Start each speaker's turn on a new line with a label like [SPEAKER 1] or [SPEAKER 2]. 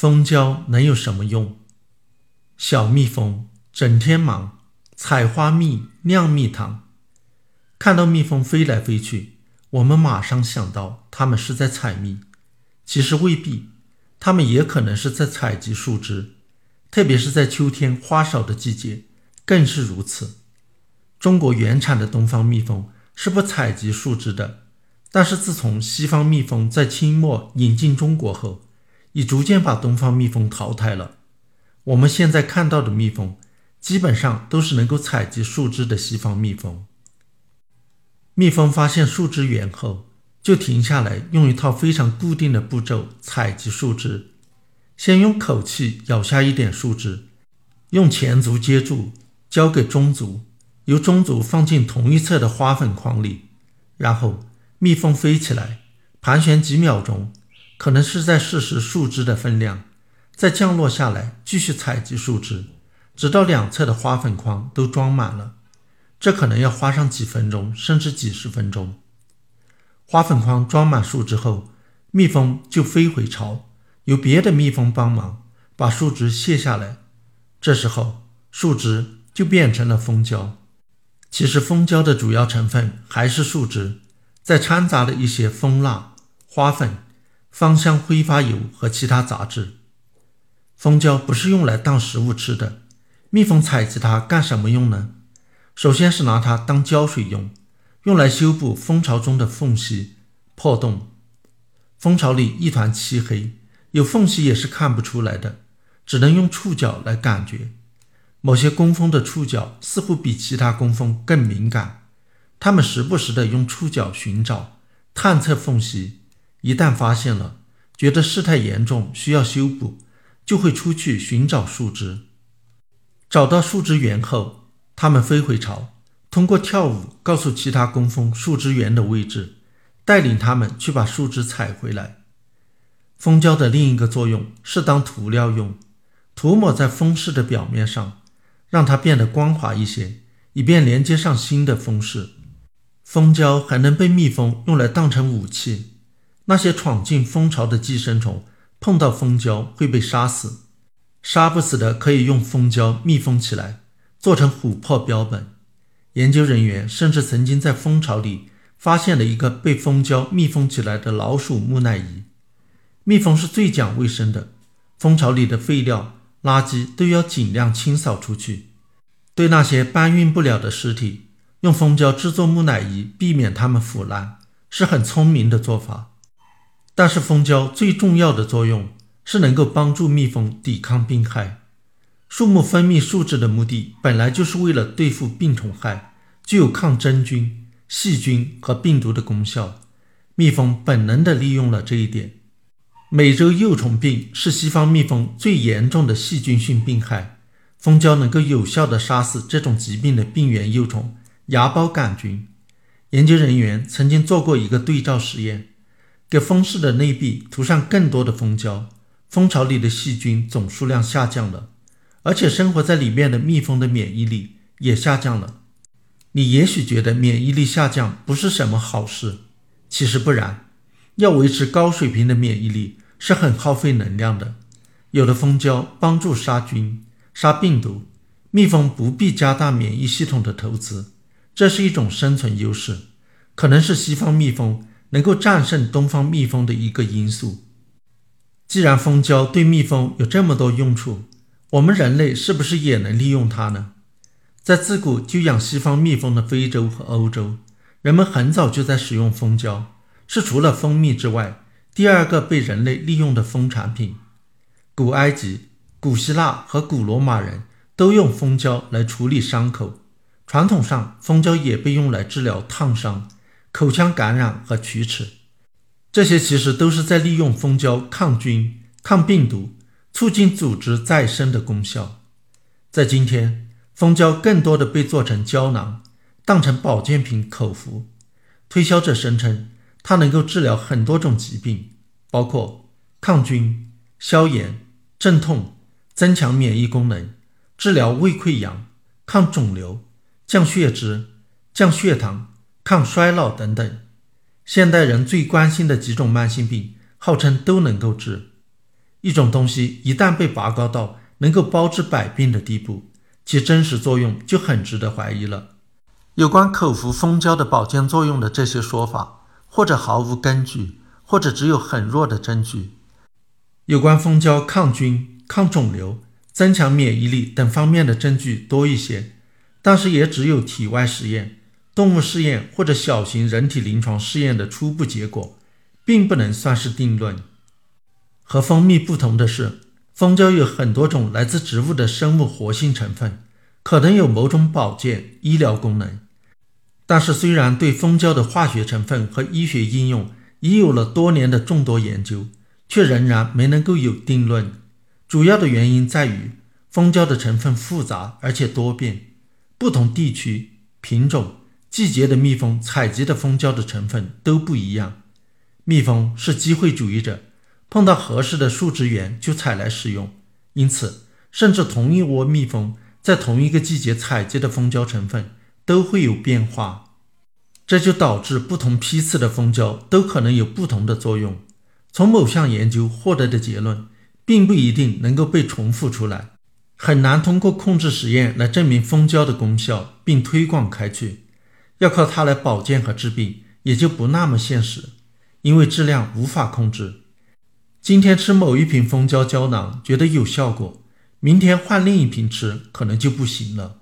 [SPEAKER 1] 蜂胶能有什么用？小蜜蜂整天忙采花蜜、酿蜜糖，看到蜜蜂飞来飞去，我们马上想到它们是在采蜜。其实未必，它们也可能是在采集树枝，特别是在秋天花少的季节，更是如此。中国原产的东方蜜蜂是不采集树枝的，但是自从西方蜜蜂在清末引进中国后，已逐渐把东方蜜蜂淘汰了。我们现在看到的蜜蜂，基本上都是能够采集树枝的西方蜜蜂。蜜蜂发现树枝源后。就停下来，用一套非常固定的步骤采集树枝。先用口气咬下一点树枝，用前足接住，交给中足，由中足放进同一侧的花粉筐里。然后蜜蜂飞起来，盘旋几秒钟，可能是在试试树枝的分量，再降落下来继续采集树枝，直到两侧的花粉筐都装满了。这可能要花上几分钟，甚至几十分钟。花粉筐装满树枝后，蜜蜂就飞回巢，由别的蜜蜂帮忙把树枝卸下来。这时候，树枝就变成了蜂胶。其实，蜂胶的主要成分还是树枝，再掺杂了一些蜂蜡、花粉、芳香挥发油和其他杂质。蜂胶不是用来当食物吃的，蜜蜂采集它干什么用呢？首先是拿它当胶水用。用来修补蜂巢中的缝隙、破洞。蜂巢里一团漆黑，有缝隙也是看不出来的，只能用触角来感觉。某些工蜂的触角似乎比其他工蜂更敏感，它们时不时地用触角寻找、探测缝隙。一旦发现了，觉得事态严重需要修补，就会出去寻找树枝。找到树枝源后，它们飞回巢。通过跳舞告诉其他工蜂树枝源的位置，带领它们去把树枝采回来。蜂胶的另一个作用是当涂料用，涂抹在蜂室的表面上，让它变得光滑一些，以便连接上新的蜂室。蜂胶还能被蜜蜂用来当成武器，那些闯进蜂巢的寄生虫碰到蜂胶会被杀死，杀不死的可以用蜂胶密封起来，做成琥珀标本。研究人员甚至曾经在蜂巢里发现了一个被蜂胶密封起来的老鼠木乃伊。蜜蜂是最讲卫生的，蜂巢里的废料、垃圾都要尽量清扫出去。对那些搬运不了的尸体，用蜂胶制作木乃伊，避免它们腐烂，是很聪明的做法。但是，蜂胶最重要的作用是能够帮助蜜蜂抵抗病害。树木分泌树脂的目的本来就是为了对付病虫害，具有抗真菌、细菌和病毒的功效。蜜蜂本能地利用了这一点。美洲幼虫病是西方蜜蜂最严重的细菌性病害，蜂胶能够有效地杀死这种疾病的病原幼虫芽孢杆菌。研究人员曾经做过一个对照实验，给蜂室的内壁涂上更多的蜂胶，蜂巢里的细菌总数量下降了。而且生活在里面的蜜蜂的免疫力也下降了。你也许觉得免疫力下降不是什么好事，其实不然。要维持高水平的免疫力是很耗费能量的。有的蜂胶帮助杀菌、杀病毒，蜜蜂不必加大免疫系统的投资，这是一种生存优势，可能是西方蜜蜂能够战胜东方蜜蜂的一个因素。既然蜂胶对蜜蜂有这么多用处，我们人类是不是也能利用它呢？在自古就养西方蜜蜂的非洲和欧洲，人们很早就在使用蜂胶，是除了蜂蜜之外第二个被人类利用的蜂产品。古埃及、古希腊和古罗马人都用蜂胶来处理伤口，传统上蜂胶也被用来治疗烫伤、口腔感染和龋齿，这些其实都是在利用蜂胶抗菌、抗病毒。促进组织再生的功效，在今天，蜂胶更多的被做成胶囊，当成保健品口服。推销者声称，它能够治疗很多种疾病，包括抗菌、消炎、镇痛、增强免疫功能、治疗胃溃疡、抗肿瘤、降血脂、降血糖、抗衰老等等。现代人最关心的几种慢性病，号称都能够治。一种东西一旦被拔高到能够包治百病的地步，其真实作用就很值得怀疑了。有关口服蜂胶的保健作用的这些说法，或者毫无根据，或者只有很弱的证据。有关蜂胶抗菌、抗肿瘤、增强免疫力等方面的证据多一些，但是也只有体外实验、动物试验或者小型人体临床试验的初步结果，并不能算是定论。和蜂蜜不同的是，蜂胶有很多种来自植物的生物活性成分。可能有某种保健医疗功能，但是虽然对蜂胶的化学成分和医学应用已有了多年的众多研究，却仍然没能够有定论。主要的原因在于蜂胶的成分复杂而且多变，不同地区、品种、季节的蜜蜂采集的蜂胶的成分都不一样。蜜蜂是机会主义者，碰到合适的树脂源就采来使用，因此甚至同一窝蜜蜂。在同一个季节采集的蜂胶成分都会有变化，这就导致不同批次的蜂胶都可能有不同的作用。从某项研究获得的结论，并不一定能够被重复出来，很难通过控制实验来证明蜂胶的功效并推广开去。要靠它来保健和治病，也就不那么现实，因为质量无法控制。今天吃某一瓶蜂胶胶囊觉得有效果。明天换另一瓶吃，可能就不行了。